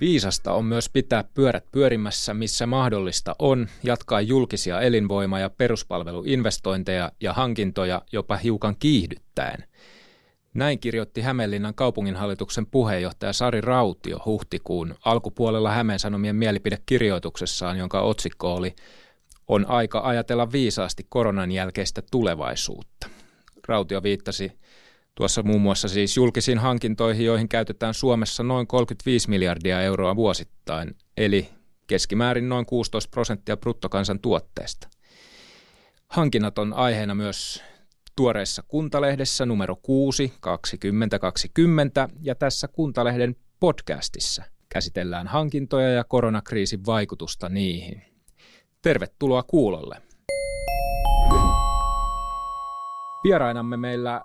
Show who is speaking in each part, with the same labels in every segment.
Speaker 1: Viisasta on myös pitää pyörät pyörimässä, missä mahdollista on, jatkaa julkisia elinvoima- ja peruspalveluinvestointeja ja hankintoja jopa hiukan kiihdyttäen. Näin kirjoitti Hämeenlinnan kaupunginhallituksen puheenjohtaja Sari Rautio huhtikuun alkupuolella Hämeen Sanomien mielipidekirjoituksessaan, jonka otsikko oli On aika ajatella viisaasti koronan jälkeistä tulevaisuutta. Rautio viittasi Tuossa muun muassa siis julkisiin hankintoihin, joihin käytetään Suomessa noin 35 miljardia euroa vuosittain, eli keskimäärin noin 16 prosenttia bruttokansantuotteesta. Hankinnat on aiheena myös tuoreessa Kuntalehdessä numero 6 2020 ja tässä Kuntalehden podcastissa käsitellään hankintoja ja koronakriisin vaikutusta niihin. Tervetuloa kuulolle. Vierainamme meillä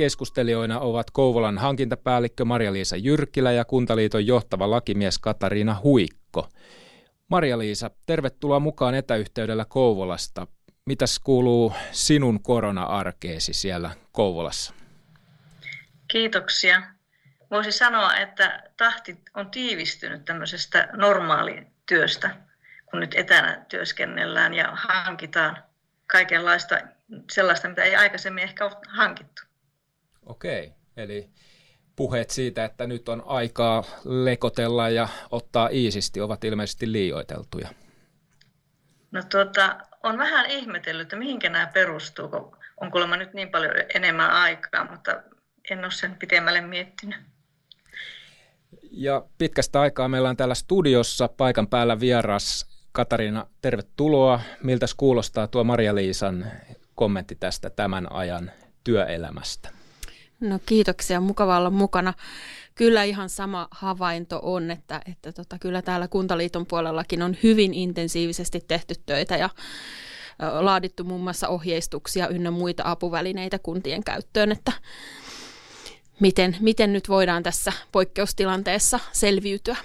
Speaker 1: Keskustelijoina ovat Kouvolan hankintapäällikkö Maria-Liisa Jyrkilä ja Kuntaliiton johtava lakimies Katariina Huikko. Maria-Liisa, tervetuloa mukaan etäyhteydellä Kouvolasta. Mitäs kuuluu sinun korona-arkeesi siellä Kouvolassa?
Speaker 2: Kiitoksia. Voisi sanoa, että tahti on tiivistynyt tämmöisestä normaalityöstä, kun nyt etänä työskennellään ja hankitaan kaikenlaista sellaista, mitä ei aikaisemmin ehkä ole hankittu.
Speaker 1: Okei, eli puheet siitä, että nyt on aikaa lekotella ja ottaa iisisti, ovat ilmeisesti liioiteltuja.
Speaker 2: No tuota, on vähän ihmetellyt, että mihinkä nämä perustuu, kun on kuulemma nyt niin paljon enemmän aikaa, mutta en ole sen pitemmälle miettinyt.
Speaker 1: Ja pitkästä aikaa meillä on täällä studiossa paikan päällä vieras Katariina, tervetuloa. Miltä kuulostaa tuo Maria-Liisan kommentti tästä tämän ajan työelämästä?
Speaker 3: No kiitoksia, mukava olla mukana. Kyllä ihan sama havainto on, että, että tota, kyllä täällä Kuntaliiton puolellakin on hyvin intensiivisesti tehty töitä ja laadittu muun muassa ohjeistuksia ynnä muita apuvälineitä kuntien käyttöön, että miten, miten nyt voidaan tässä poikkeustilanteessa selviytyä.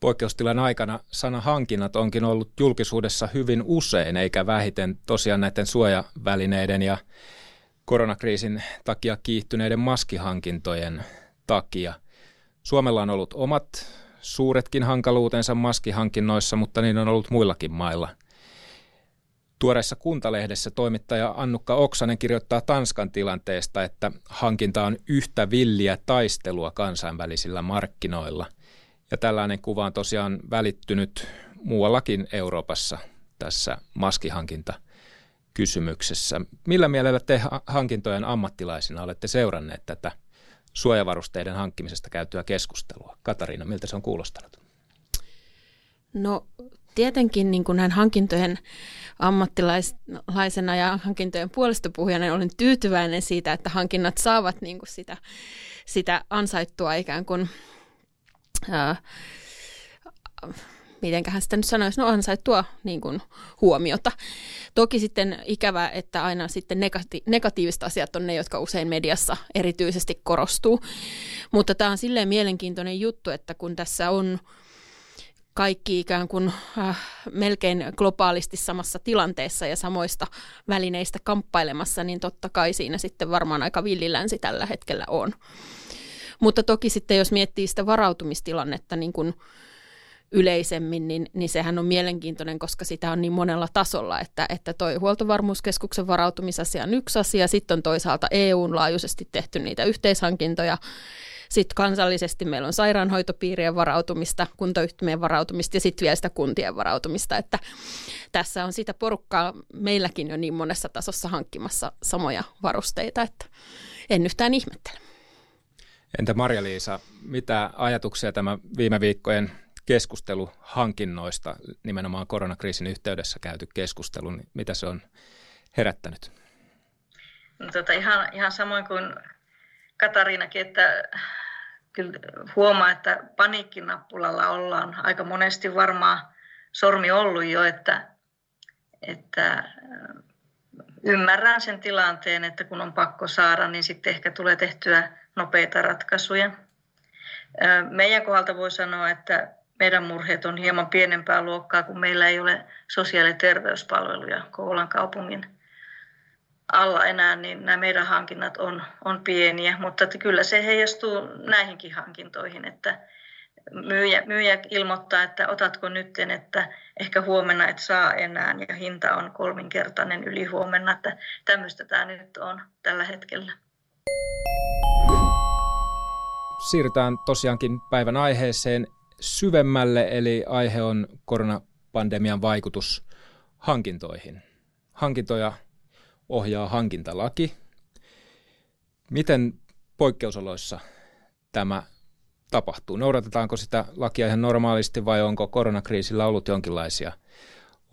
Speaker 1: Poikkeustilan aikana sana hankinnat onkin ollut julkisuudessa hyvin usein, eikä vähiten tosiaan näiden suojavälineiden ja koronakriisin takia kiihtyneiden maskihankintojen takia. Suomella on ollut omat suuretkin hankaluutensa maskihankinnoissa, mutta niin on ollut muillakin mailla. Tuoreessa kuntalehdessä toimittaja Annukka Oksanen kirjoittaa Tanskan tilanteesta, että hankinta on yhtä villiä taistelua kansainvälisillä markkinoilla. Ja tällainen kuva on tosiaan välittynyt muuallakin Euroopassa tässä maskihankinta kysymyksessä. Millä mielellä te hankintojen ammattilaisina olette seuranneet tätä suojavarusteiden hankkimisesta käytyä keskustelua? Katariina, miltä se on kuulostanut?
Speaker 3: No tietenkin niin kuin näin hankintojen ammattilaisena ja hankintojen puolestapuhujana olen tyytyväinen siitä, että hankinnat saavat niin kuin sitä, sitä ansaittua ikään kuin ää, mitenköhän sitä nyt sanoisi, no ansaittua niin kuin, huomiota. Toki sitten ikävä, että aina sitten negati- negatiiviset asiat on ne, jotka usein mediassa erityisesti korostuu. Mutta tämä on silleen mielenkiintoinen juttu, että kun tässä on kaikki ikään kuin äh, melkein globaalisti samassa tilanteessa ja samoista välineistä kamppailemassa, niin totta kai siinä sitten varmaan aika villilänsi tällä hetkellä on. Mutta toki sitten jos miettii sitä varautumistilannetta, niin kuin yleisemmin, niin, niin sehän on mielenkiintoinen, koska sitä on niin monella tasolla, että, että toi huoltovarmuuskeskuksen varautumisasia on yksi asia, sitten on toisaalta EUn laajuisesti tehty niitä yhteishankintoja, sitten kansallisesti meillä on sairaanhoitopiirien varautumista, kuntayhtymien varautumista ja sitten vielä sitä kuntien varautumista, että tässä on sitä porukkaa meilläkin jo niin monessa tasossa hankkimassa samoja varusteita, että en yhtään ihmettele.
Speaker 1: Entä Marja-Liisa, mitä ajatuksia tämä viime viikkojen keskustelu hankinnoista, nimenomaan koronakriisin yhteydessä käyty keskustelu, niin mitä se on herättänyt?
Speaker 2: No, tota, ihan, ihan samoin kuin Katariinakin, että kyllä huomaa, että paniikkinappulalla ollaan aika monesti varmaan sormi ollut jo, että, että ymmärrän sen tilanteen, että kun on pakko saada, niin sitten ehkä tulee tehtyä nopeita ratkaisuja. Meidän kohdalta voi sanoa, että meidän murheet on hieman pienempää luokkaa, kun meillä ei ole sosiaali- ja terveyspalveluja Kouvolan kaupungin alla enää, niin nämä meidän hankinnat on, on pieniä, mutta että kyllä se heijastuu näihinkin hankintoihin, että myyjä, myyjä ilmoittaa, että otatko nyt, että ehkä huomenna et saa enää ja hinta on kolminkertainen yli huomenna, että tämmöistä tämä nyt on tällä hetkellä.
Speaker 1: Siirrytään tosiaankin päivän aiheeseen syvemmälle, eli aihe on koronapandemian vaikutus hankintoihin. Hankintoja ohjaa hankintalaki. Miten poikkeusoloissa tämä tapahtuu? Noudatetaanko sitä lakia ihan normaalisti vai onko koronakriisillä ollut jonkinlaisia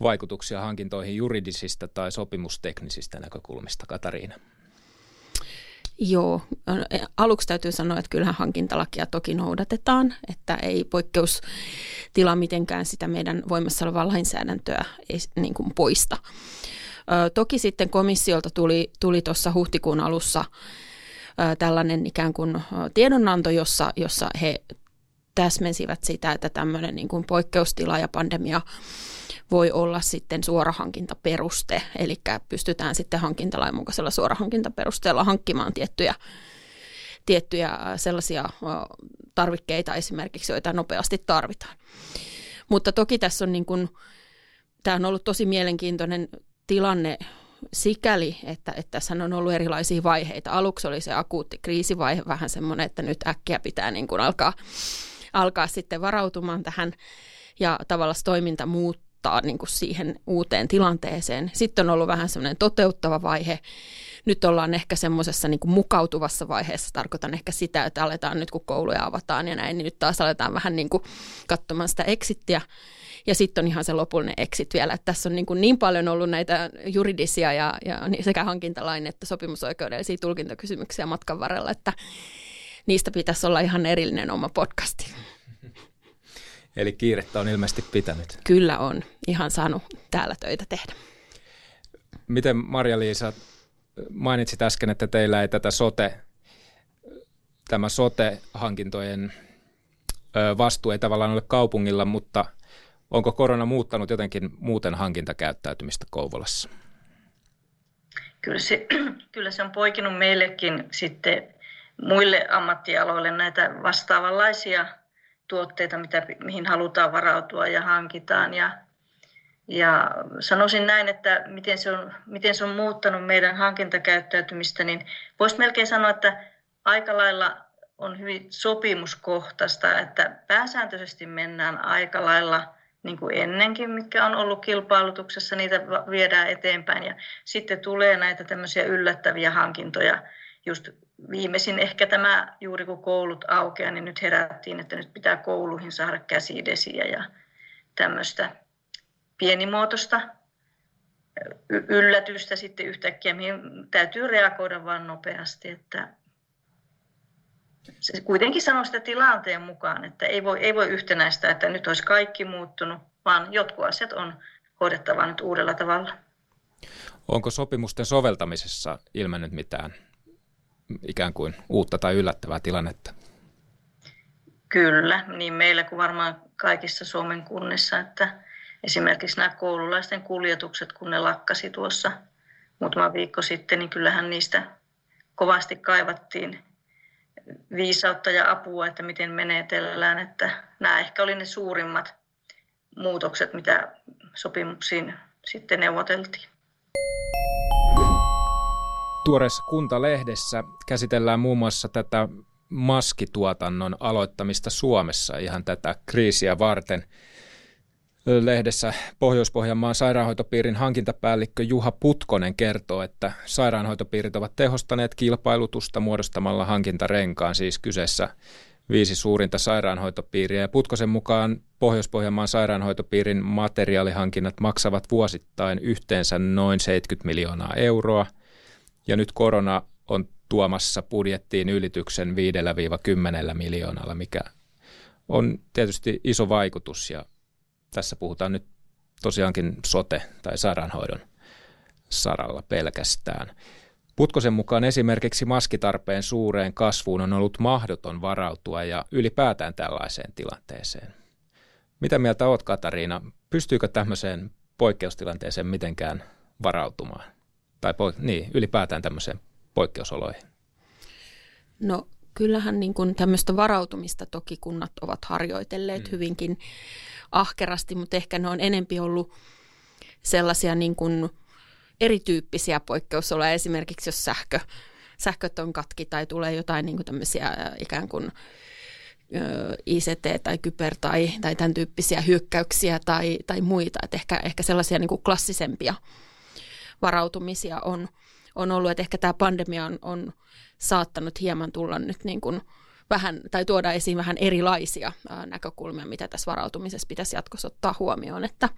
Speaker 1: vaikutuksia hankintoihin juridisista tai sopimusteknisistä näkökulmista, Katariina?
Speaker 3: Joo, aluksi täytyy sanoa, että kyllähän hankintalakia toki noudatetaan, että ei poikkeustila mitenkään sitä meidän voimassa olevaa lainsäädäntöä niin kuin poista. Ö, toki sitten komissiolta tuli, tuli huhtikuun alussa ö, tällainen ikään kuin tiedonanto, jossa, jossa he täsmensivät sitä, että tämmöinen niin kuin poikkeustila ja pandemia voi olla sitten suorahankintaperuste, eli pystytään sitten hankintalain mukaisella suorahankintaperusteella hankkimaan tiettyjä, tiettyjä sellaisia tarvikkeita esimerkiksi, joita nopeasti tarvitaan. Mutta toki tässä on, niin kuin, tämä on ollut tosi mielenkiintoinen tilanne sikäli, että, että tässä on ollut erilaisia vaiheita. Aluksi oli se akuutti kriisivaihe, vähän semmoinen, että nyt äkkiä pitää niin kuin alkaa, alkaa sitten varautumaan tähän ja tavallaan toiminta muuttuu muuttaa niin kuin siihen uuteen tilanteeseen. Sitten on ollut vähän semmoinen toteuttava vaihe. Nyt ollaan ehkä semmoisessa niin mukautuvassa vaiheessa. Tarkoitan ehkä sitä, että aletaan nyt kun kouluja avataan ja näin, niin nyt taas aletaan vähän niin kuin katsomaan sitä exittiä. Ja sitten on ihan se lopullinen exit vielä. Että tässä on niin, kuin niin paljon ollut näitä juridisia ja, ja sekä hankintalain että sopimusoikeudellisia tulkintakysymyksiä matkan varrella, että niistä pitäisi olla ihan erillinen oma podcasti.
Speaker 1: Eli kiirettä on ilmeisesti pitänyt.
Speaker 3: Kyllä on. Ihan saanut täällä töitä tehdä.
Speaker 1: Miten Marja-Liisa, mainitsit äsken, että teillä ei tätä sote, tämä sote-hankintojen vastuu ei tavallaan ole kaupungilla, mutta onko korona muuttanut jotenkin muuten hankintakäyttäytymistä Kouvolassa?
Speaker 2: Kyllä se, kyllä se on poikinut meillekin sitten muille ammattialoille näitä vastaavanlaisia tuotteita, mitä, mihin halutaan varautua ja hankitaan. Ja, ja sanoisin näin, että miten se, on, miten se on muuttanut meidän hankintakäyttäytymistä, niin voisi melkein sanoa, että aika lailla on hyvin sopimuskohtaista, että pääsääntöisesti mennään aika lailla niin kuin ennenkin, mitkä on ollut kilpailutuksessa, niitä viedään eteenpäin ja sitten tulee näitä tämmöisiä yllättäviä hankintoja, just viimeisin ehkä tämä, juuri kun koulut aukeaa, niin nyt herättiin, että nyt pitää kouluihin saada käsidesiä ja tämmöistä pienimuotoista yllätystä sitten yhtäkkiä, mihin täytyy reagoida vain nopeasti, että se kuitenkin sanoo sitä tilanteen mukaan, että ei voi, ei voi yhtenäistä, että nyt olisi kaikki muuttunut, vaan jotkut asiat on hoidettava nyt uudella tavalla.
Speaker 1: Onko sopimusten soveltamisessa ilmennyt mitään ikään kuin uutta tai yllättävää tilannetta?
Speaker 2: Kyllä, niin meillä kuin varmaan kaikissa Suomen kunnissa, että esimerkiksi nämä koululaisten kuljetukset, kun ne lakkasi tuossa muutama viikko sitten, niin kyllähän niistä kovasti kaivattiin viisautta ja apua, että miten menetellään. Että nämä ehkä oli ne suurimmat muutokset, mitä sopimuksiin sitten neuvoteltiin.
Speaker 1: Tuoreessa kuntalehdessä käsitellään muun muassa tätä maskituotannon aloittamista Suomessa ihan tätä kriisiä varten. Lehdessä Pohjois-Pohjanmaan sairaanhoitopiirin hankintapäällikkö Juha Putkonen kertoo, että sairaanhoitopiirit ovat tehostaneet kilpailutusta muodostamalla hankintarenkaan, siis kyseessä viisi suurinta sairaanhoitopiiriä. Ja Putkosen mukaan Pohjois-Pohjanmaan sairaanhoitopiirin materiaalihankinnat maksavat vuosittain yhteensä noin 70 miljoonaa euroa – ja nyt korona on tuomassa budjettiin ylityksen 5-10 miljoonalla, mikä on tietysti iso vaikutus ja tässä puhutaan nyt tosiaankin sote- tai sairaanhoidon saralla pelkästään. Putkosen mukaan esimerkiksi maskitarpeen suureen kasvuun on ollut mahdoton varautua ja ylipäätään tällaiseen tilanteeseen. Mitä mieltä oot Katariina? Pystyykö tämmöiseen poikkeustilanteeseen mitenkään varautumaan? Tai poik- niin, ylipäätään tämmöiseen poikkeusoloihin?
Speaker 3: No kyllähän niin kuin tämmöistä varautumista toki kunnat ovat harjoitelleet mm. hyvinkin ahkerasti, mutta ehkä ne on enempi ollut sellaisia niin kuin erityyppisiä poikkeusoloja, esimerkiksi jos sähkö, sähköt on katki tai tulee jotain niin kuin tämmöisiä ikään kuin ICT tai kyber tai, tai tämän tyyppisiä hyökkäyksiä tai, tai muita. Et ehkä, ehkä sellaisia niin kuin klassisempia varautumisia on, on ollut, että ehkä tämä pandemia on, on saattanut hieman tulla nyt niin kuin vähän, tai tuoda esiin vähän erilaisia ää, näkökulmia, mitä tässä varautumisessa pitäisi jatkossa ottaa huomioon, että,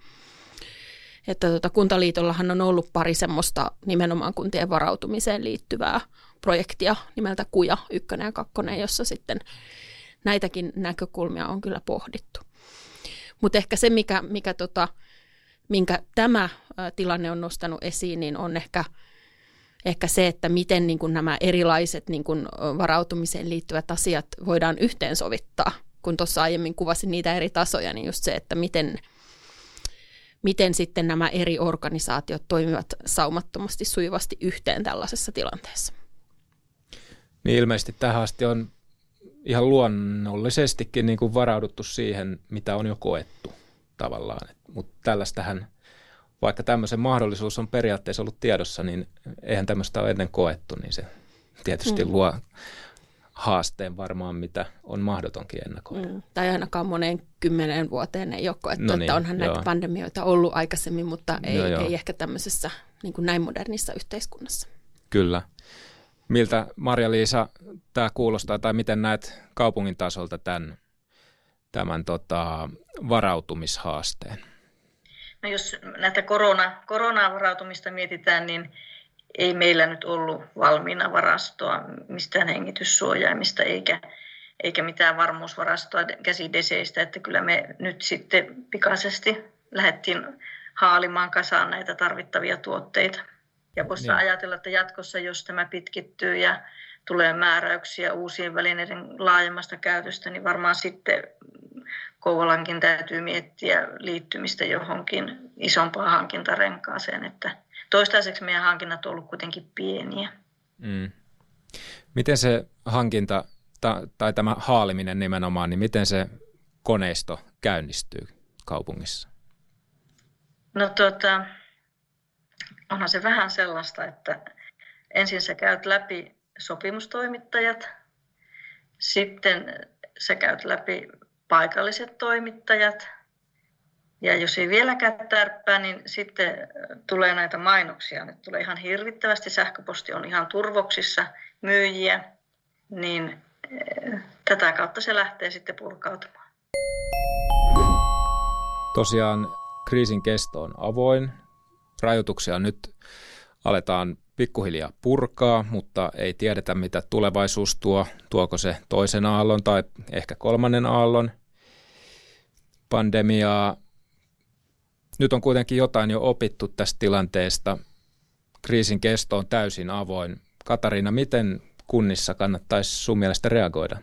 Speaker 3: että tota, Kuntaliitollahan on ollut pari semmoista nimenomaan kuntien varautumiseen liittyvää projektia nimeltä Kuja 1 ja 2, jossa sitten näitäkin näkökulmia on kyllä pohdittu. Mutta ehkä se, mikä, mikä tota, minkä tämä tilanne on nostanut esiin, niin on ehkä, ehkä se, että miten niin kuin nämä erilaiset niin kuin varautumiseen liittyvät asiat voidaan yhteensovittaa. Kun tuossa aiemmin kuvasin niitä eri tasoja, niin just se, että miten, miten sitten nämä eri organisaatiot toimivat saumattomasti sujuvasti yhteen tällaisessa tilanteessa.
Speaker 1: Niin ilmeisesti tähän asti on ihan luonnollisestikin niin kuin varauduttu siihen, mitä on jo koettu tavallaan. Mutta tällaistähän, vaikka tämmöisen mahdollisuus on periaatteessa ollut tiedossa, niin eihän tämmöistä ole ennen koettu, niin se tietysti mm. luo haasteen varmaan, mitä on mahdotonkin ennakoida. Mm.
Speaker 3: Tai ainakaan moneen kymmenen vuoteen ei ole koettu, no niin, että onhan joo. näitä pandemioita ollut aikaisemmin, mutta ei, no ei ehkä tämmöisessä niin kuin näin modernissa yhteiskunnassa.
Speaker 1: Kyllä. Miltä Marja-Liisa tämä kuulostaa tai miten näet kaupungin tasolta tämän, tämän tota, varautumishaasteen?
Speaker 2: No jos näitä korona, koronavarautumista mietitään, niin ei meillä nyt ollut valmiina varastoa mistään hengityssuojaimista eikä, eikä mitään varmuusvarastoa käsideseistä, että kyllä me nyt sitten pikaisesti lähdettiin haalimaan kasaan näitä tarvittavia tuotteita. Ja voisi niin. ajatella, että jatkossa, jos tämä pitkittyy ja tulee määräyksiä uusien välineiden laajemmasta käytöstä, niin varmaan sitten Kouvolankin täytyy miettiä liittymistä johonkin isompaan hankintarenkaaseen, että toistaiseksi meidän hankinnat on ollut kuitenkin pieniä. Mm.
Speaker 1: Miten se hankinta ta, tai tämä haaliminen nimenomaan, niin miten se koneisto käynnistyy kaupungissa?
Speaker 2: No tota, onhan se vähän sellaista, että ensin sä käyt läpi sopimustoimittajat, sitten sä käyt läpi paikalliset toimittajat, ja jos ei vieläkään tärppää, niin sitten tulee näitä mainoksia. Nyt tulee ihan hirvittävästi, sähköposti on ihan turvoksissa myyjiä, niin eh, tätä kautta se lähtee sitten purkautumaan.
Speaker 1: Tosiaan kriisin kesto on avoin rajoituksia nyt aletaan pikkuhiljaa purkaa, mutta ei tiedetä, mitä tulevaisuus tuo. Tuoko se toisen aallon tai ehkä kolmannen aallon pandemiaa. Nyt on kuitenkin jotain jo opittu tästä tilanteesta. Kriisin kesto on täysin avoin. Katariina, miten kunnissa kannattaisi sun mielestä reagoida,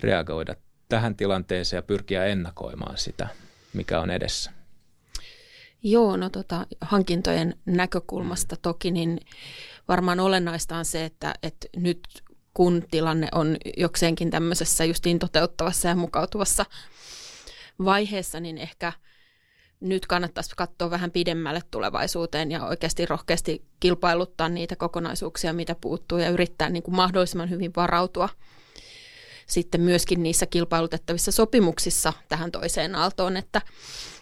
Speaker 1: reagoida tähän tilanteeseen ja pyrkiä ennakoimaan sitä, mikä on edessä?
Speaker 3: Joo, no tota, hankintojen näkökulmasta toki, niin varmaan olennaista on se, että, että nyt kun tilanne on jokseenkin tämmöisessä justiin toteuttavassa ja mukautuvassa vaiheessa, niin ehkä nyt kannattaisi katsoa vähän pidemmälle tulevaisuuteen ja oikeasti rohkeasti kilpailuttaa niitä kokonaisuuksia, mitä puuttuu ja yrittää niin kuin mahdollisimman hyvin varautua sitten myöskin niissä kilpailutettavissa sopimuksissa tähän toiseen aaltoon, että,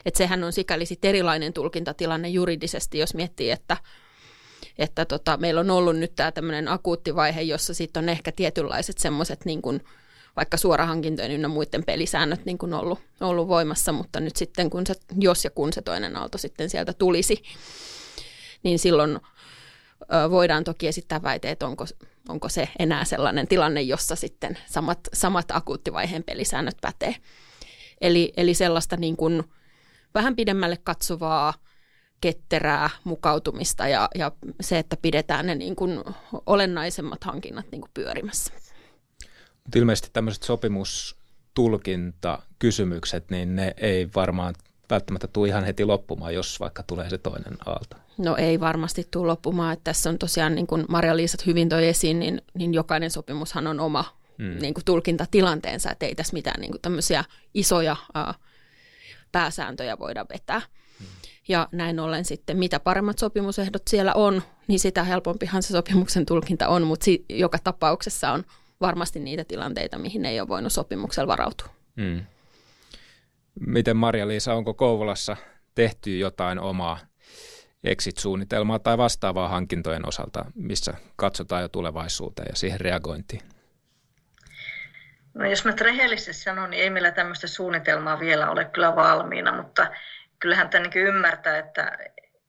Speaker 3: että sehän on sikäli sitten erilainen tulkintatilanne juridisesti, jos miettii, että että tota, meillä on ollut nyt tämä tämmöinen akuutti vaihe, jossa sitten on ehkä tietynlaiset semmoiset niin kuin, vaikka suorahankintojen ynnä muiden pelisäännöt niin kuin ollut, ollut voimassa, mutta nyt sitten kun se, jos ja kun se toinen aalto sitten sieltä tulisi, niin silloin voidaan toki esittää väite, että onko, onko se enää sellainen tilanne, jossa sitten samat, samat akuuttivaiheen pelisäännöt pätee. Eli, eli sellaista niin kuin, vähän pidemmälle katsovaa, ketterää mukautumista ja, ja se, että pidetään ne niin kuin olennaisemmat hankinnat niin kuin pyörimässä.
Speaker 1: Mutta ilmeisesti tämmöiset sopimustulkintakysymykset, niin ne ei varmaan välttämättä tule ihan heti loppumaan, jos vaikka tulee se toinen aalto.
Speaker 3: No ei varmasti tule loppumaan. Että tässä on tosiaan, niin kuin Maria-Liisat hyvin toi esiin, niin, niin jokainen sopimushan on oma mm. niin kuin tulkintatilanteensa, että ei tässä mitään niin kuin tämmöisiä isoja ää, pääsääntöjä voida vetää. Mm. Ja näin ollen sitten, mitä paremmat sopimusehdot siellä on, niin sitä helpompihan se sopimuksen tulkinta on, mutta si- joka tapauksessa on varmasti niitä tilanteita, mihin ei ole voinut sopimuksella varautua. Mm.
Speaker 1: Miten Maria-Liisa, onko Kouvolassa tehty jotain omaa exit-suunnitelmaa tai vastaavaa hankintojen osalta, missä katsotaan jo tulevaisuuteen ja siihen reagointiin?
Speaker 2: No jos mä rehellisesti sanon, niin ei meillä tämmöistä suunnitelmaa vielä ole kyllä valmiina, mutta kyllähän tämä niin ymmärtää, että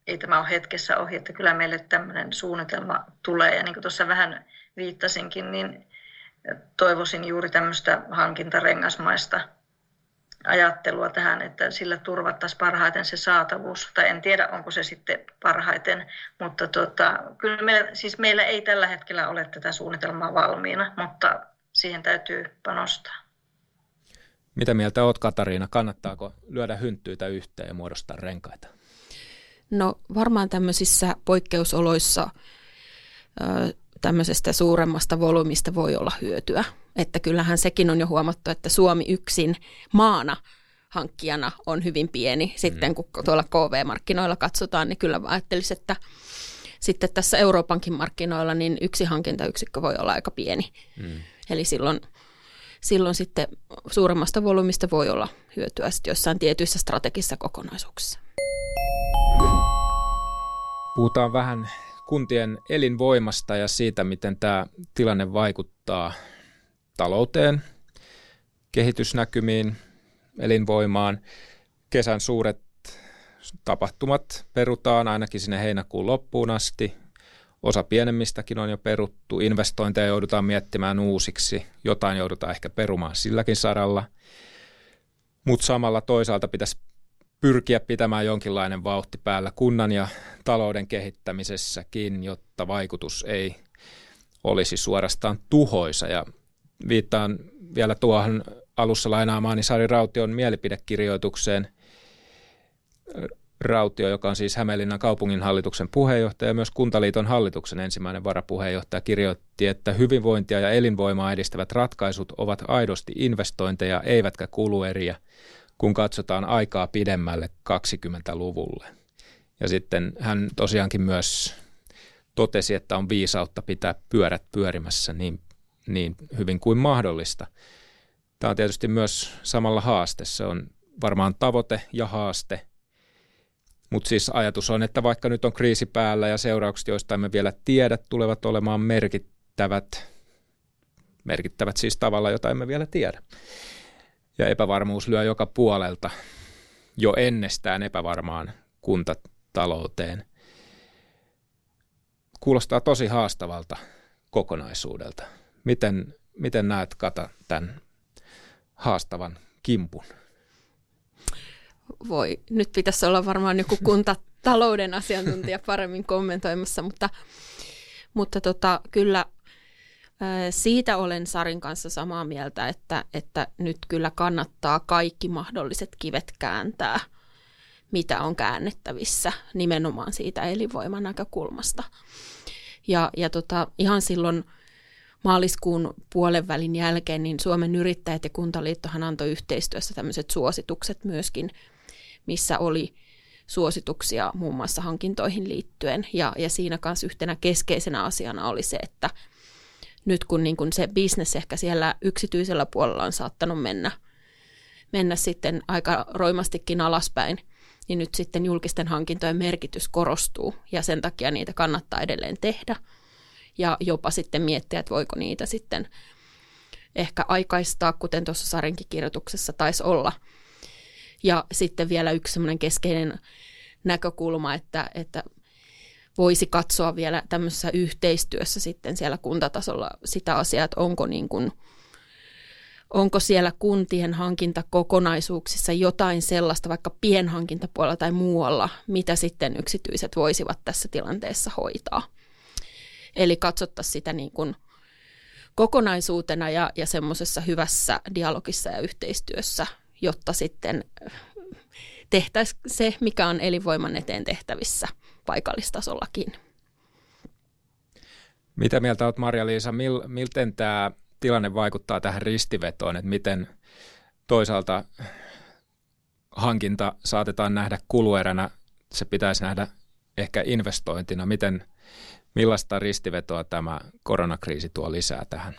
Speaker 2: ei tämä ole hetkessä ohi, että kyllä meille tämmöinen suunnitelma tulee. Ja niin kuin tuossa vähän viittasinkin, niin toivoisin juuri tämmöistä hankintarengasmaista ajattelua tähän, että sillä turvattaisiin parhaiten se saatavuus. Tai en tiedä, onko se sitten parhaiten, mutta tota, kyllä meillä, siis meillä ei tällä hetkellä ole tätä suunnitelmaa valmiina, mutta siihen täytyy panostaa.
Speaker 1: Mitä mieltä olet Katariina, kannattaako lyödä hynttyitä yhteen ja muodostaa renkaita?
Speaker 3: No varmaan tämmöisissä poikkeusoloissa tämmöisestä suuremmasta volyymista voi olla hyötyä. Että kyllähän sekin on jo huomattu, että Suomi yksin maana hankkijana on hyvin pieni. Sitten mm. kun tuolla KV-markkinoilla katsotaan, niin kyllä ajattelisin, että sitten tässä Euroopankin markkinoilla niin yksi hankintayksikkö voi olla aika pieni. Mm. Eli silloin, silloin sitten suuremmasta volyymista voi olla hyötyä sitten jossain tietyissä strategisissa kokonaisuuksissa.
Speaker 1: Puhutaan vähän kuntien elinvoimasta ja siitä, miten tämä tilanne vaikuttaa talouteen, kehitysnäkymiin, elinvoimaan. Kesän suuret tapahtumat perutaan ainakin sinne heinäkuun loppuun asti. Osa pienemmistäkin on jo peruttu. Investointeja joudutaan miettimään uusiksi. Jotain joudutaan ehkä perumaan silläkin saralla. Mutta samalla toisaalta pitäisi pyrkiä pitämään jonkinlainen vauhti päällä kunnan ja talouden kehittämisessäkin, jotta vaikutus ei olisi suorastaan tuhoisa. Ja viittaan vielä tuohon alussa lainaamaani Sari Raution mielipidekirjoitukseen. Rautio, joka on siis Hämeenlinnan kaupunginhallituksen puheenjohtaja ja myös Kuntaliiton hallituksen ensimmäinen varapuheenjohtaja, kirjoitti, että hyvinvointia ja elinvoimaa edistävät ratkaisut ovat aidosti investointeja eivätkä kulueriä – kun katsotaan aikaa pidemmälle 20-luvulle. Ja sitten hän tosiaankin myös totesi, että on viisautta pitää pyörät pyörimässä niin, niin hyvin kuin mahdollista. Tämä on tietysti myös samalla haaste. Se on varmaan tavoite ja haaste. Mutta siis ajatus on, että vaikka nyt on kriisi päällä ja seuraukset, joista emme vielä tiedä, tulevat olemaan merkittävät, merkittävät siis tavalla, jota emme vielä tiedä ja epävarmuus lyö joka puolelta jo ennestään epävarmaan kuntatalouteen. Kuulostaa tosi haastavalta kokonaisuudelta. Miten, miten näet Kata tämän haastavan kimpun?
Speaker 3: Voi, nyt pitäisi olla varmaan joku kuntatalouden asiantuntija paremmin kommentoimassa, mutta, mutta tota, kyllä – siitä olen Sarin kanssa samaa mieltä, että, että nyt kyllä kannattaa kaikki mahdolliset kivet kääntää, mitä on käännettävissä nimenomaan siitä elinvoiman näkökulmasta. Ja, ja tota, ihan silloin maaliskuun puolen välin jälkeen, niin Suomen yrittäjät ja Kuntaliittohan antoi yhteistyössä tämmöiset suositukset myöskin, missä oli suosituksia muun muassa hankintoihin liittyen. Ja, ja siinä kanssa yhtenä keskeisenä asiana oli se, että nyt kun niin kun se bisnes ehkä siellä yksityisellä puolella on saattanut mennä, mennä sitten aika roimastikin alaspäin, niin nyt sitten julkisten hankintojen merkitys korostuu ja sen takia niitä kannattaa edelleen tehdä ja jopa sitten miettiä, että voiko niitä sitten ehkä aikaistaa, kuten tuossa Sarinkin kirjoituksessa taisi olla. Ja sitten vielä yksi semmoinen keskeinen näkökulma, että, että voisi katsoa vielä tämmöisessä yhteistyössä sitten siellä kuntatasolla sitä asiaa, että onko, niin kuin, onko siellä kuntien hankintakokonaisuuksissa jotain sellaista, vaikka pienhankintapuolella tai muualla, mitä sitten yksityiset voisivat tässä tilanteessa hoitaa. Eli katsottaisiin sitä niin kuin kokonaisuutena ja, ja semmoisessa hyvässä dialogissa ja yhteistyössä, jotta sitten tehtäisiin se, mikä on elinvoiman eteen tehtävissä paikallistasollakin.
Speaker 1: Mitä mieltä olet Marja-Liisa, mil, milten tämä tilanne vaikuttaa tähän ristivetoon, että miten toisaalta hankinta saatetaan nähdä kulueränä, se pitäisi nähdä ehkä investointina. Miten, millaista ristivetoa tämä koronakriisi tuo lisää tähän?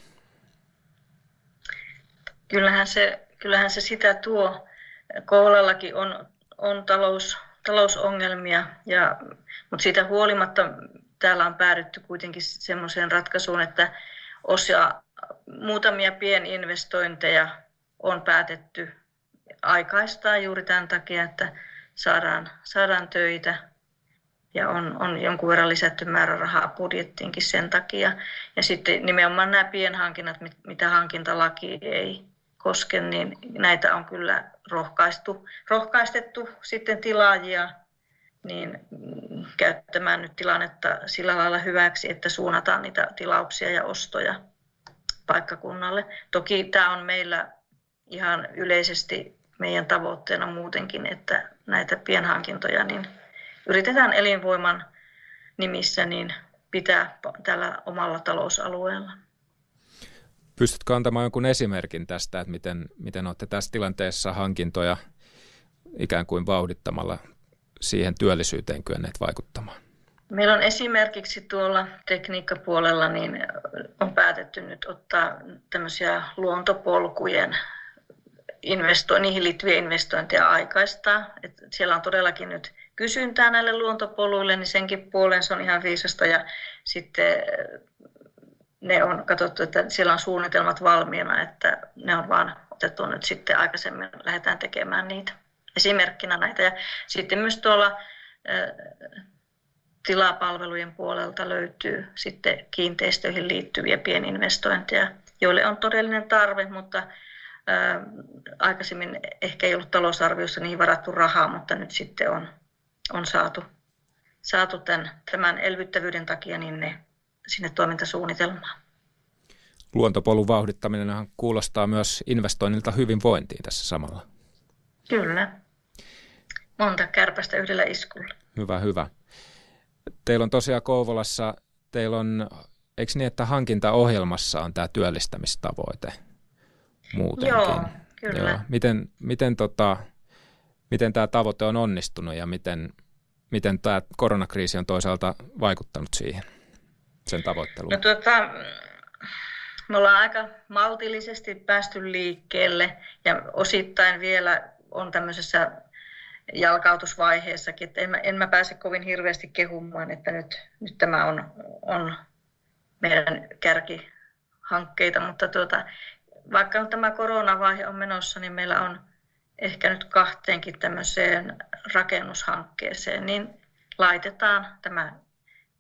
Speaker 2: Kyllähän se, kyllähän se sitä tuo. Koulallakin on, on talous, talousongelmia, ja, mutta siitä huolimatta täällä on päädytty kuitenkin semmoiseen ratkaisuun, että osa muutamia pieninvestointeja on päätetty aikaistaa juuri tämän takia, että saadaan, saadaan töitä ja on, on jonkun verran lisätty määrärahaa budjettiinkin sen takia. Ja sitten nimenomaan nämä pienhankinnat, mitä hankintalaki ei koske, niin näitä on kyllä rohkaistu, rohkaistettu sitten tilaajia niin käyttämään nyt tilannetta sillä lailla hyväksi, että suunnataan niitä tilauksia ja ostoja paikkakunnalle. Toki tämä on meillä ihan yleisesti meidän tavoitteena muutenkin, että näitä pienhankintoja niin yritetään elinvoiman nimissä niin pitää tällä omalla talousalueella.
Speaker 1: Pystytkö antamaan jonkun esimerkin tästä, että miten, miten olette tässä tilanteessa hankintoja ikään kuin vauhdittamalla siihen työllisyyteen kyenneet vaikuttamaan?
Speaker 2: Meillä on esimerkiksi tuolla tekniikkapuolella niin on päätetty nyt ottaa tämmöisiä luontopolkujen investo- niihin liittyviä investointeja aikaistaa. Et siellä on todellakin nyt kysyntää näille luontopoluille, niin senkin puolen se on ihan viisasta. Ja sitten ne on katsottu, että siellä on suunnitelmat valmiina, että ne on vaan otettu nyt sitten aikaisemmin, lähdetään tekemään niitä esimerkkinä näitä. Ja sitten myös tuolla tilapalvelujen puolelta löytyy sitten kiinteistöihin liittyviä pieninvestointeja, joille on todellinen tarve, mutta aikaisemmin ehkä ei ollut talousarviossa niihin varattu rahaa, mutta nyt sitten on, on saatu, saatu tämän, tämän elvyttävyyden takia niin ne sinne toimintasuunnitelmaan.
Speaker 1: Luontopolun vauhdittaminen kuulostaa myös investoinnilta hyvinvointiin tässä samalla.
Speaker 2: Kyllä. Monta kärpästä yhdellä iskulla.
Speaker 1: Hyvä, hyvä. Teillä on tosiaan Kouvolassa, teillä on, eikö niin, että hankintaohjelmassa on tämä työllistämistavoite muutenkin?
Speaker 2: Joo, kyllä. Joo.
Speaker 1: Miten, miten, tota, miten tämä tavoite on onnistunut ja miten, miten tämä koronakriisi on toisaalta vaikuttanut siihen, sen tavoitteluun?
Speaker 2: No, tuota, me ollaan aika maltillisesti päästy liikkeelle ja osittain vielä on tämmöisessä jalkautusvaiheessakin, että en mä, en mä pääse kovin hirveästi kehumaan, että nyt, nyt tämä on, on meidän kärkihankkeita, mutta tuota, vaikka tämä koronavaihe on menossa, niin meillä on ehkä nyt kahteenkin tämmöiseen rakennushankkeeseen, niin laitetaan tämä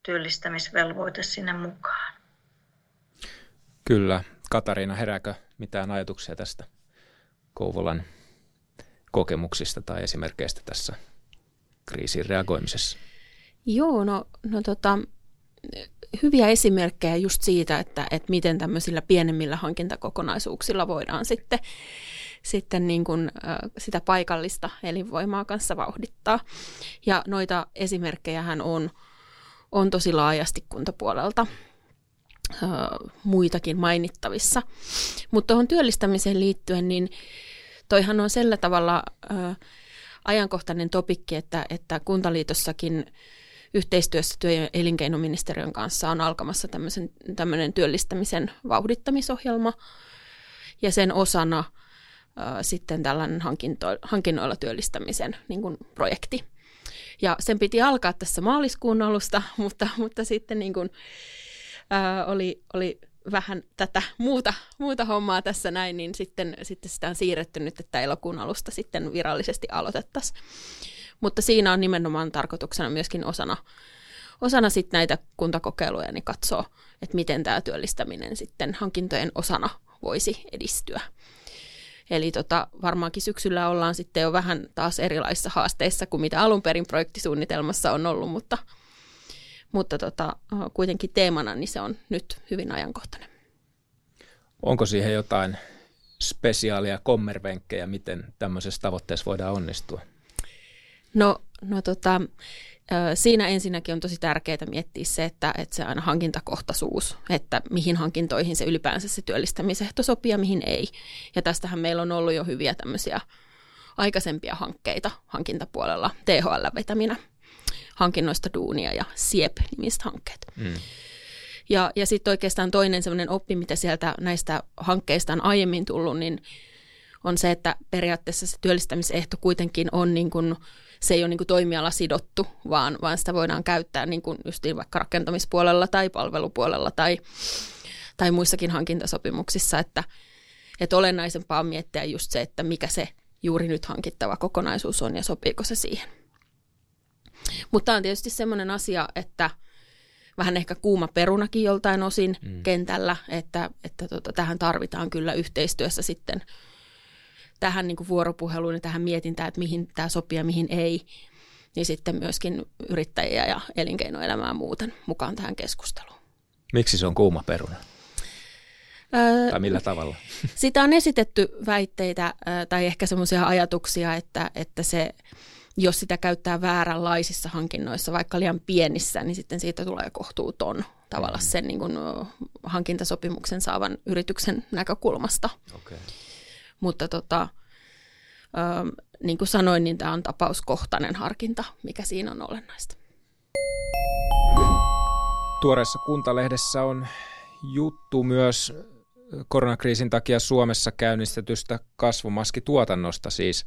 Speaker 2: työllistämisvelvoite sinne mukaan.
Speaker 1: Kyllä. Katariina, herääkö mitään ajatuksia tästä Kouvolan kokemuksista tai esimerkkeistä tässä kriisiin reagoimisessa?
Speaker 3: Joo, no, no tota, hyviä esimerkkejä just siitä, että, että miten tämmöisillä pienemmillä hankintakokonaisuuksilla voidaan sitten, sitten niin kuin, sitä paikallista elinvoimaa kanssa vauhdittaa. Ja noita esimerkkejä on, on tosi laajasti kuntapuolelta muitakin mainittavissa. Mutta tuohon työllistämiseen liittyen, niin toihan on sillä tavalla ajankohtainen topikki, että, että Kuntaliitossakin yhteistyössä työ- ja elinkeinoministeriön kanssa on alkamassa tämmöinen työllistämisen vauhdittamisohjelma ja sen osana sitten tällainen hankinto, hankinnoilla työllistämisen niin kuin projekti. Ja sen piti alkaa tässä maaliskuun alusta, mutta, mutta sitten niin kuin, ö, oli, oli vähän tätä muuta, muuta hommaa tässä näin, niin sitten, sitten sitä on siirretty nyt, että elokuun alusta sitten virallisesti aloitettaisiin. Mutta siinä on nimenomaan tarkoituksena myöskin osana, osana sitten näitä kuntakokeiluja niin katsoa, että miten tämä työllistäminen sitten hankintojen osana voisi edistyä. Eli tota, varmaankin syksyllä ollaan sitten jo vähän taas erilaisissa haasteissa kuin mitä alun perin projektisuunnitelmassa on ollut, mutta, mutta tota, kuitenkin teemana niin se on nyt hyvin ajankohtainen.
Speaker 1: Onko siihen jotain spesiaalia kommervenkkejä, miten tämmöisessä tavoitteessa voidaan onnistua?
Speaker 3: No, no tota, Siinä ensinnäkin on tosi tärkeää miettiä se, että, että se aina hankintakohtaisuus, että mihin hankintoihin se ylipäänsä se työllistämisehto sopii ja mihin ei. Ja tästähän meillä on ollut jo hyviä tämmöisiä aikaisempia hankkeita hankintapuolella, THL vetäminä hankinnoista duunia ja SIEP-nimistä hankkeet. Mm. Ja, ja sitten oikeastaan toinen semmoinen oppi, mitä sieltä näistä hankkeista on aiemmin tullut, niin on se, että periaatteessa se työllistämisehto kuitenkin on niin kuin, se ei ole niin kuin toimiala sidottu, vaan, vaan sitä voidaan käyttää niin kuin justiin vaikka rakentamispuolella tai palvelupuolella tai, tai muissakin hankintasopimuksissa, että, että olennaisempaa on miettiä just se, että mikä se juuri nyt hankittava kokonaisuus on ja sopiiko se siihen. Mutta tämä on tietysti sellainen asia, että vähän ehkä kuuma perunakin joltain osin mm. kentällä, että, että tota, tähän tarvitaan kyllä yhteistyössä sitten tähän niin kuin vuoropuheluun ja tähän mietintään, että mihin tämä sopii ja mihin ei, niin sitten myöskin yrittäjiä ja elinkeinoelämää muuten mukaan tähän keskusteluun.
Speaker 1: Miksi se on kuuma peruna? Öö, tai millä tavalla?
Speaker 3: Sitä on esitetty väitteitä tai ehkä semmoisia ajatuksia, että, että se, jos sitä käyttää vääränlaisissa hankinnoissa, vaikka liian pienissä, niin sitten siitä tulee kohtuuton tavallaan mm. sen niin kuin, hankintasopimuksen saavan yrityksen näkökulmasta. Okay. Mutta tota, ö, niin kuin sanoin, niin tämä on tapauskohtainen harkinta, mikä siinä on olennaista.
Speaker 1: Tuoreessa kuntalehdessä on juttu myös koronakriisin takia Suomessa käynnistetystä kasvumaskituotannosta siis.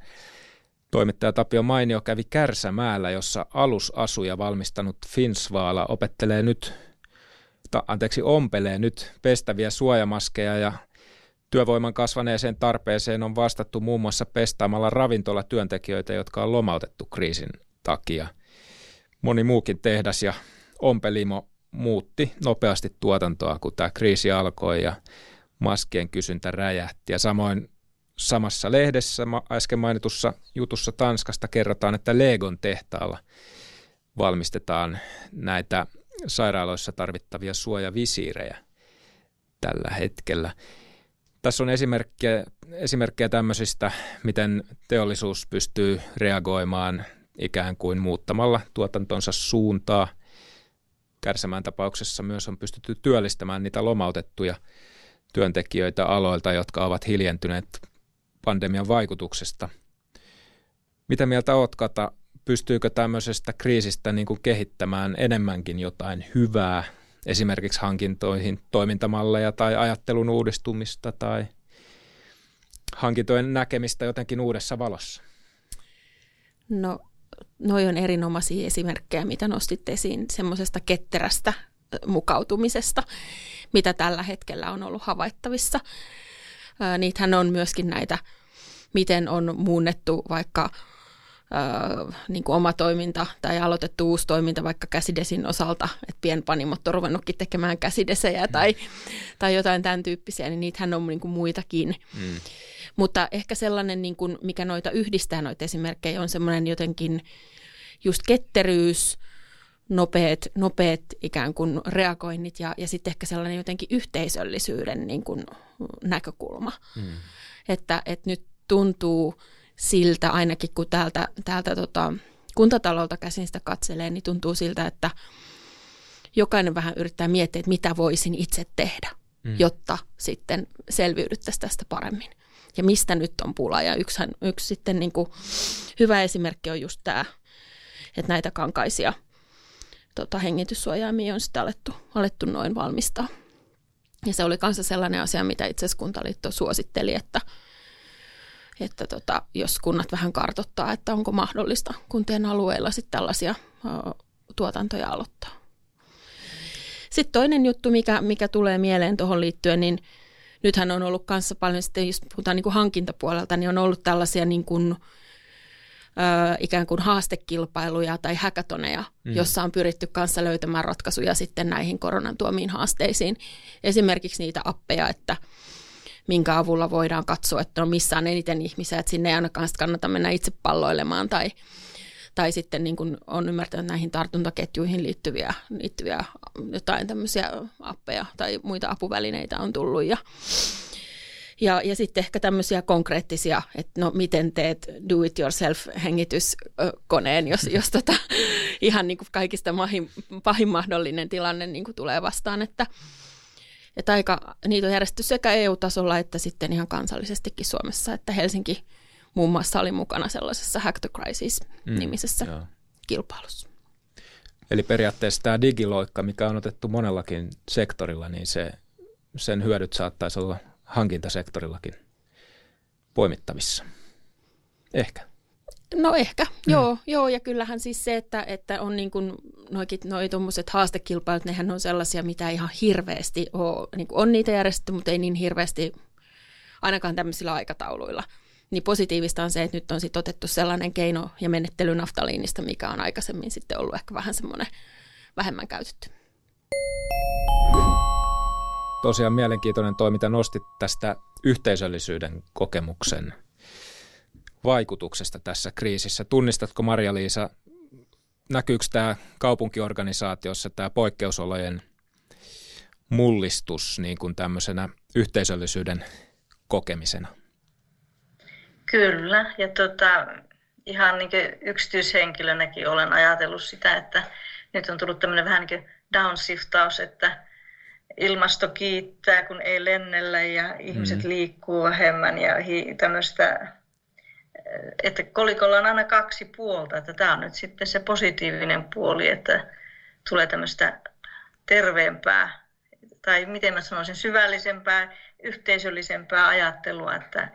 Speaker 1: Toimittaja Tapio Mainio kävi Kärsämäällä, jossa alusasuja valmistanut Finsvaala opettelee nyt, ta, anteeksi, ompelee nyt pestäviä suojamaskeja ja Työvoiman kasvaneeseen tarpeeseen on vastattu muun muassa pestaamalla ravintolatyöntekijöitä, jotka on lomautettu kriisin takia. Moni muukin tehdas ja ompelimo muutti nopeasti tuotantoa, kun tämä kriisi alkoi ja maskien kysyntä räjähti. Ja samoin samassa lehdessä äsken mainitussa jutussa Tanskasta kerrotaan, että Legon tehtaalla valmistetaan näitä sairaaloissa tarvittavia suojavisiirejä tällä hetkellä. Tässä on esimerkkejä, esimerkkejä tämmöisistä, miten teollisuus pystyy reagoimaan ikään kuin muuttamalla tuotantonsa suuntaa. Kärsämään tapauksessa myös on pystytty työllistämään niitä lomautettuja työntekijöitä aloilta, jotka ovat hiljentyneet pandemian vaikutuksesta. Mitä mieltä oot, Kata? Pystyykö tämmöisestä kriisistä niin kuin kehittämään enemmänkin jotain hyvää esimerkiksi hankintoihin toimintamalleja tai ajattelun uudistumista tai hankintojen näkemistä jotenkin uudessa valossa?
Speaker 3: No, noi on erinomaisia esimerkkejä, mitä nostit esiin semmoisesta ketterästä mukautumisesta, mitä tällä hetkellä on ollut havaittavissa. Niitähän on myöskin näitä, miten on muunnettu vaikka äh, niin kuin oma toiminta tai aloitettu uusi toiminta vaikka käsidesin osalta, että pienpanimot on ruvennutkin tekemään käsidesejä mm. tai, tai jotain tämän tyyppisiä, niin niitähän on niin kuin muitakin. Mm. Mutta ehkä sellainen, niin kuin, mikä noita yhdistää noita esimerkkejä, on semmoinen jotenkin just ketteryys, nopeat, nopeat ikään kuin reagoinnit ja, ja sitten ehkä sellainen jotenkin yhteisöllisyyden niin kuin näkökulma. Mm. Että, että nyt tuntuu siltä, ainakin kun täältä, täältä tota, kuntatalolta käsin sitä katselee, niin tuntuu siltä, että jokainen vähän yrittää miettiä, että mitä voisin itse tehdä, mm. jotta sitten selviydyttäisiin tästä paremmin. Ja mistä nyt on pula. Ja yksihän, yksi sitten niin kuin hyvä esimerkki on just tämä, että näitä kankaisia tota, hengityssuojaimia on sitten alettu, alettu noin valmistaa. Ja se oli kanssa sellainen asia, mitä itse asiassa Kuntaliitto suositteli, että – että tota, jos kunnat vähän kartottaa, että onko mahdollista kuntien alueilla sitten tällaisia ö, tuotantoja aloittaa. Sitten toinen juttu, mikä, mikä tulee mieleen tuohon liittyen, niin nythän on ollut kanssa paljon sitten, jos puhutaan niin kuin hankintapuolelta, niin on ollut tällaisia niin kuin, ö, ikään kuin haastekilpailuja tai häkätoneja, mm. jossa on pyritty kanssa löytämään ratkaisuja sitten näihin koronan tuomiin haasteisiin. Esimerkiksi niitä appeja, että – minkä avulla voidaan katsoa, että no missä on eniten ihmisiä, että sinne ei ainakaan kannata mennä itse palloilemaan tai, tai sitten niin kuin on ymmärtänyt näihin tartuntaketjuihin liittyviä, liittyviä jotain tämmöisiä appeja tai muita apuvälineitä on tullut ja, Ja, ja sitten ehkä tämmöisiä konkreettisia, että no miten teet do it yourself hengityskoneen, jos, jos tota, ihan niin kuin kaikista mahin, pahin mahdollinen tilanne niin kuin tulee vastaan, että, että aika, niitä on järjestetty sekä EU-tasolla että sitten ihan kansallisestikin Suomessa, että Helsinki muun muassa oli mukana sellaisessa Hack the Crisis-nimisessä mm, kilpailussa.
Speaker 1: Eli periaatteessa tämä digiloikka, mikä on otettu monellakin sektorilla, niin se, sen hyödyt saattaisi olla hankintasektorillakin poimittavissa. Ehkä.
Speaker 3: No ehkä, mm. joo, joo, ja kyllähän siis se, että, että on niin kuin noikin, noi tuommoiset haastekilpailut, nehän on sellaisia, mitä ihan hirveästi ole, niin on niitä järjestetty, mutta ei niin hirveästi ainakaan tämmöisillä aikatauluilla. Niin positiivista on se, että nyt on sitten otettu sellainen keino ja menettely naftaliinista, mikä on aikaisemmin sitten ollut ehkä vähän semmoinen vähemmän käytetty.
Speaker 1: Tosiaan mielenkiintoinen toiminta nostit tästä yhteisöllisyyden kokemuksen vaikutuksesta tässä kriisissä. Tunnistatko Maria-Liisa, näkyykö tämä kaupunkiorganisaatiossa tämä poikkeusolojen mullistus niin kuin tämmöisenä yhteisöllisyyden kokemisena?
Speaker 2: Kyllä, ja tota, ihan niin yksityishenkilönäkin olen ajatellut sitä, että nyt on tullut tämmöinen vähän niin downshiftaus, että ilmasto kiittää, kun ei lennellä ja ihmiset mm. liikkuu vähemmän ja hi- tämmöistä, että kolikolla on aina kaksi puolta, että tämä on nyt sitten se positiivinen puoli, että tulee tämmöistä terveempää tai miten mä sanoisin, syvällisempää, yhteisöllisempää ajattelua, että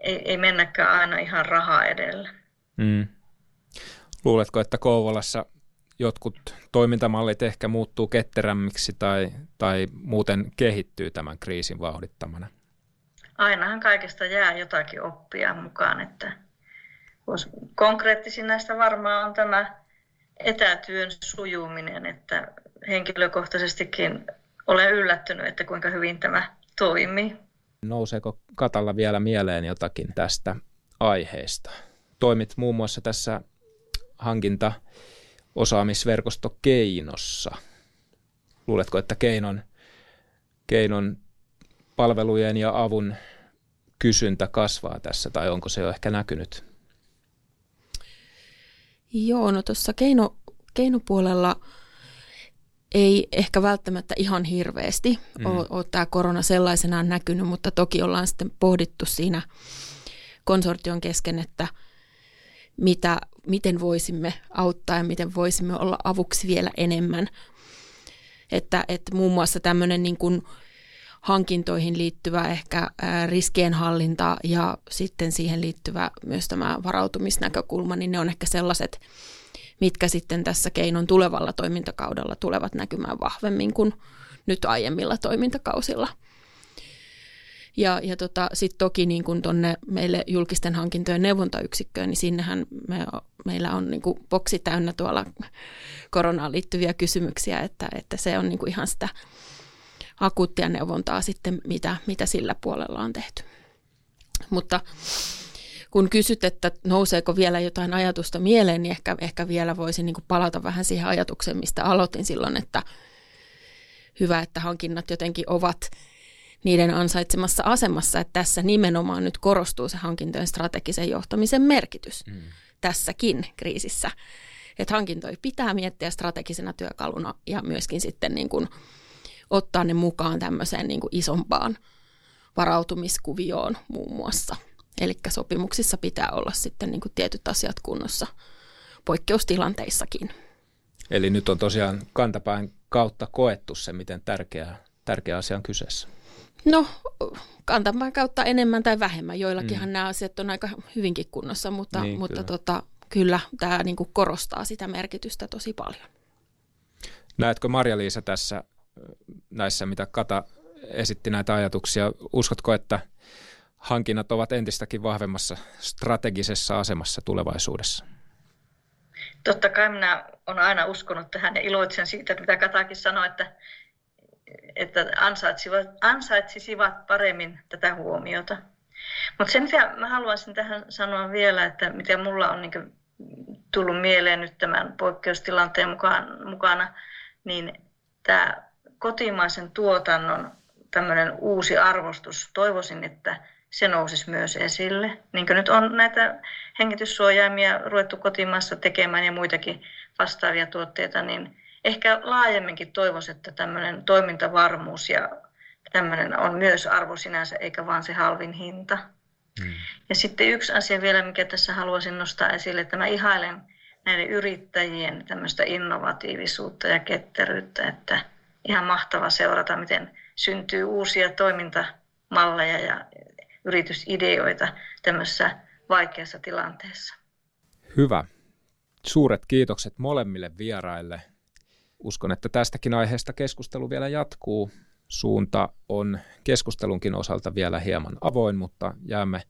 Speaker 2: ei, ei mennäkään aina ihan rahaa edellä. Mm.
Speaker 1: Luuletko, että Kouvolassa jotkut toimintamallit ehkä muuttuu ketterämmiksi tai, tai muuten kehittyy tämän kriisin vauhdittamana?
Speaker 2: Ainahan kaikesta jää jotakin oppia mukaan, että konkreettisin näistä varmaan on tämä etätyön sujuminen, että henkilökohtaisestikin olen yllättynyt, että kuinka hyvin tämä toimii.
Speaker 1: Nouseeko Katalla vielä mieleen jotakin tästä aiheesta? Toimit muun muassa tässä hankinta osaamisverkosto Keinossa. Luuletko, että Keinon, Keinon palvelujen ja avun kysyntä kasvaa tässä, tai onko se jo ehkä näkynyt?
Speaker 3: Joo, no tuossa keino, keinopuolella ei ehkä välttämättä ihan hirveästi mm. ole, ole tämä korona sellaisenaan näkynyt, mutta toki ollaan sitten pohdittu siinä konsortion kesken, että mitä, miten voisimme auttaa ja miten voisimme olla avuksi vielä enemmän. Että, että muun muassa tämmöinen niin kuin hankintoihin liittyvä ehkä riskienhallinta ja sitten siihen liittyvä myös tämä varautumisnäkökulma, niin ne on ehkä sellaiset, mitkä sitten tässä keinon tulevalla toimintakaudella tulevat näkymään vahvemmin kuin nyt aiemmilla toimintakausilla. Ja, ja tota, sitten toki niin kun tonne meille julkisten hankintojen neuvontayksikköön, niin sinnehän me, meillä on niin boksi täynnä tuolla koronaan liittyviä kysymyksiä, että, että se on niin ihan sitä akuuttia neuvontaa sitten, mitä, mitä sillä puolella on tehty. Mutta kun kysyt, että nouseeko vielä jotain ajatusta mieleen, niin ehkä, ehkä vielä voisin niin kuin palata vähän siihen ajatukseen, mistä aloitin silloin, että hyvä, että hankinnat jotenkin ovat niiden ansaitsemassa asemassa, että tässä nimenomaan nyt korostuu se hankintojen strategisen johtamisen merkitys mm. tässäkin kriisissä. Että hankintoja pitää miettiä strategisena työkaluna ja myöskin sitten niin kuin ottaa ne mukaan tämmöiseen niin kuin isompaan varautumiskuvioon muun muassa. Eli sopimuksissa pitää olla sitten niin kuin tietyt asiat kunnossa poikkeustilanteissakin.
Speaker 1: Eli nyt on tosiaan kantapään kautta koettu se, miten tärkeä, tärkeä asia on kyseessä.
Speaker 3: No, kantapään kautta enemmän tai vähemmän. Joillakinhan mm. nämä asiat on aika hyvinkin kunnossa, mutta, niin, mutta kyllä. Tota, kyllä tämä niin kuin korostaa sitä merkitystä tosi paljon.
Speaker 1: Näetkö Marja-Liisa tässä näissä, mitä Kata esitti näitä ajatuksia? Uskotko, että hankinnat ovat entistäkin vahvemmassa strategisessa asemassa tulevaisuudessa?
Speaker 2: Totta kai minä olen aina uskonut tähän ja iloitsen siitä, että mitä Katakin sanoi, että että ansaitsivat, ansaitsisivat paremmin tätä huomiota. Mutta sen mitä mä haluaisin tähän sanoa vielä, että mitä mulla on niin tullut mieleen nyt tämän poikkeustilanteen mukaan, mukana, niin tämä kotimaisen tuotannon tämmöinen uusi arvostus, toivoisin, että se nousisi myös esille. Niin kuin nyt on näitä hengityssuojaimia ruvettu kotimaassa tekemään ja muitakin vastaavia tuotteita, niin ehkä laajemminkin toivoisin, että tämmöinen toimintavarmuus ja tämmöinen on myös arvo sinänsä, eikä vaan se halvin hinta. Hmm. Ja sitten yksi asia vielä, mikä tässä haluaisin nostaa esille, että mä ihailen näiden yrittäjien tämmöistä innovatiivisuutta ja ketteryyttä, että ihan mahtava seurata, miten syntyy uusia toimintamalleja ja yritysideoita tämmöisessä vaikeassa tilanteessa.
Speaker 1: Hyvä. Suuret kiitokset molemmille vieraille. Uskon, että tästäkin aiheesta keskustelu vielä jatkuu. Suunta on keskustelunkin osalta vielä hieman avoin, mutta jäämme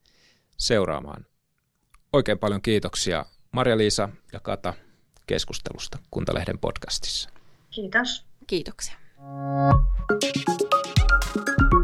Speaker 1: seuraamaan. Oikein paljon kiitoksia Marja-Liisa ja Kata keskustelusta Kuntalehden podcastissa.
Speaker 2: Kiitos.
Speaker 3: Kiitoksia. Thank you.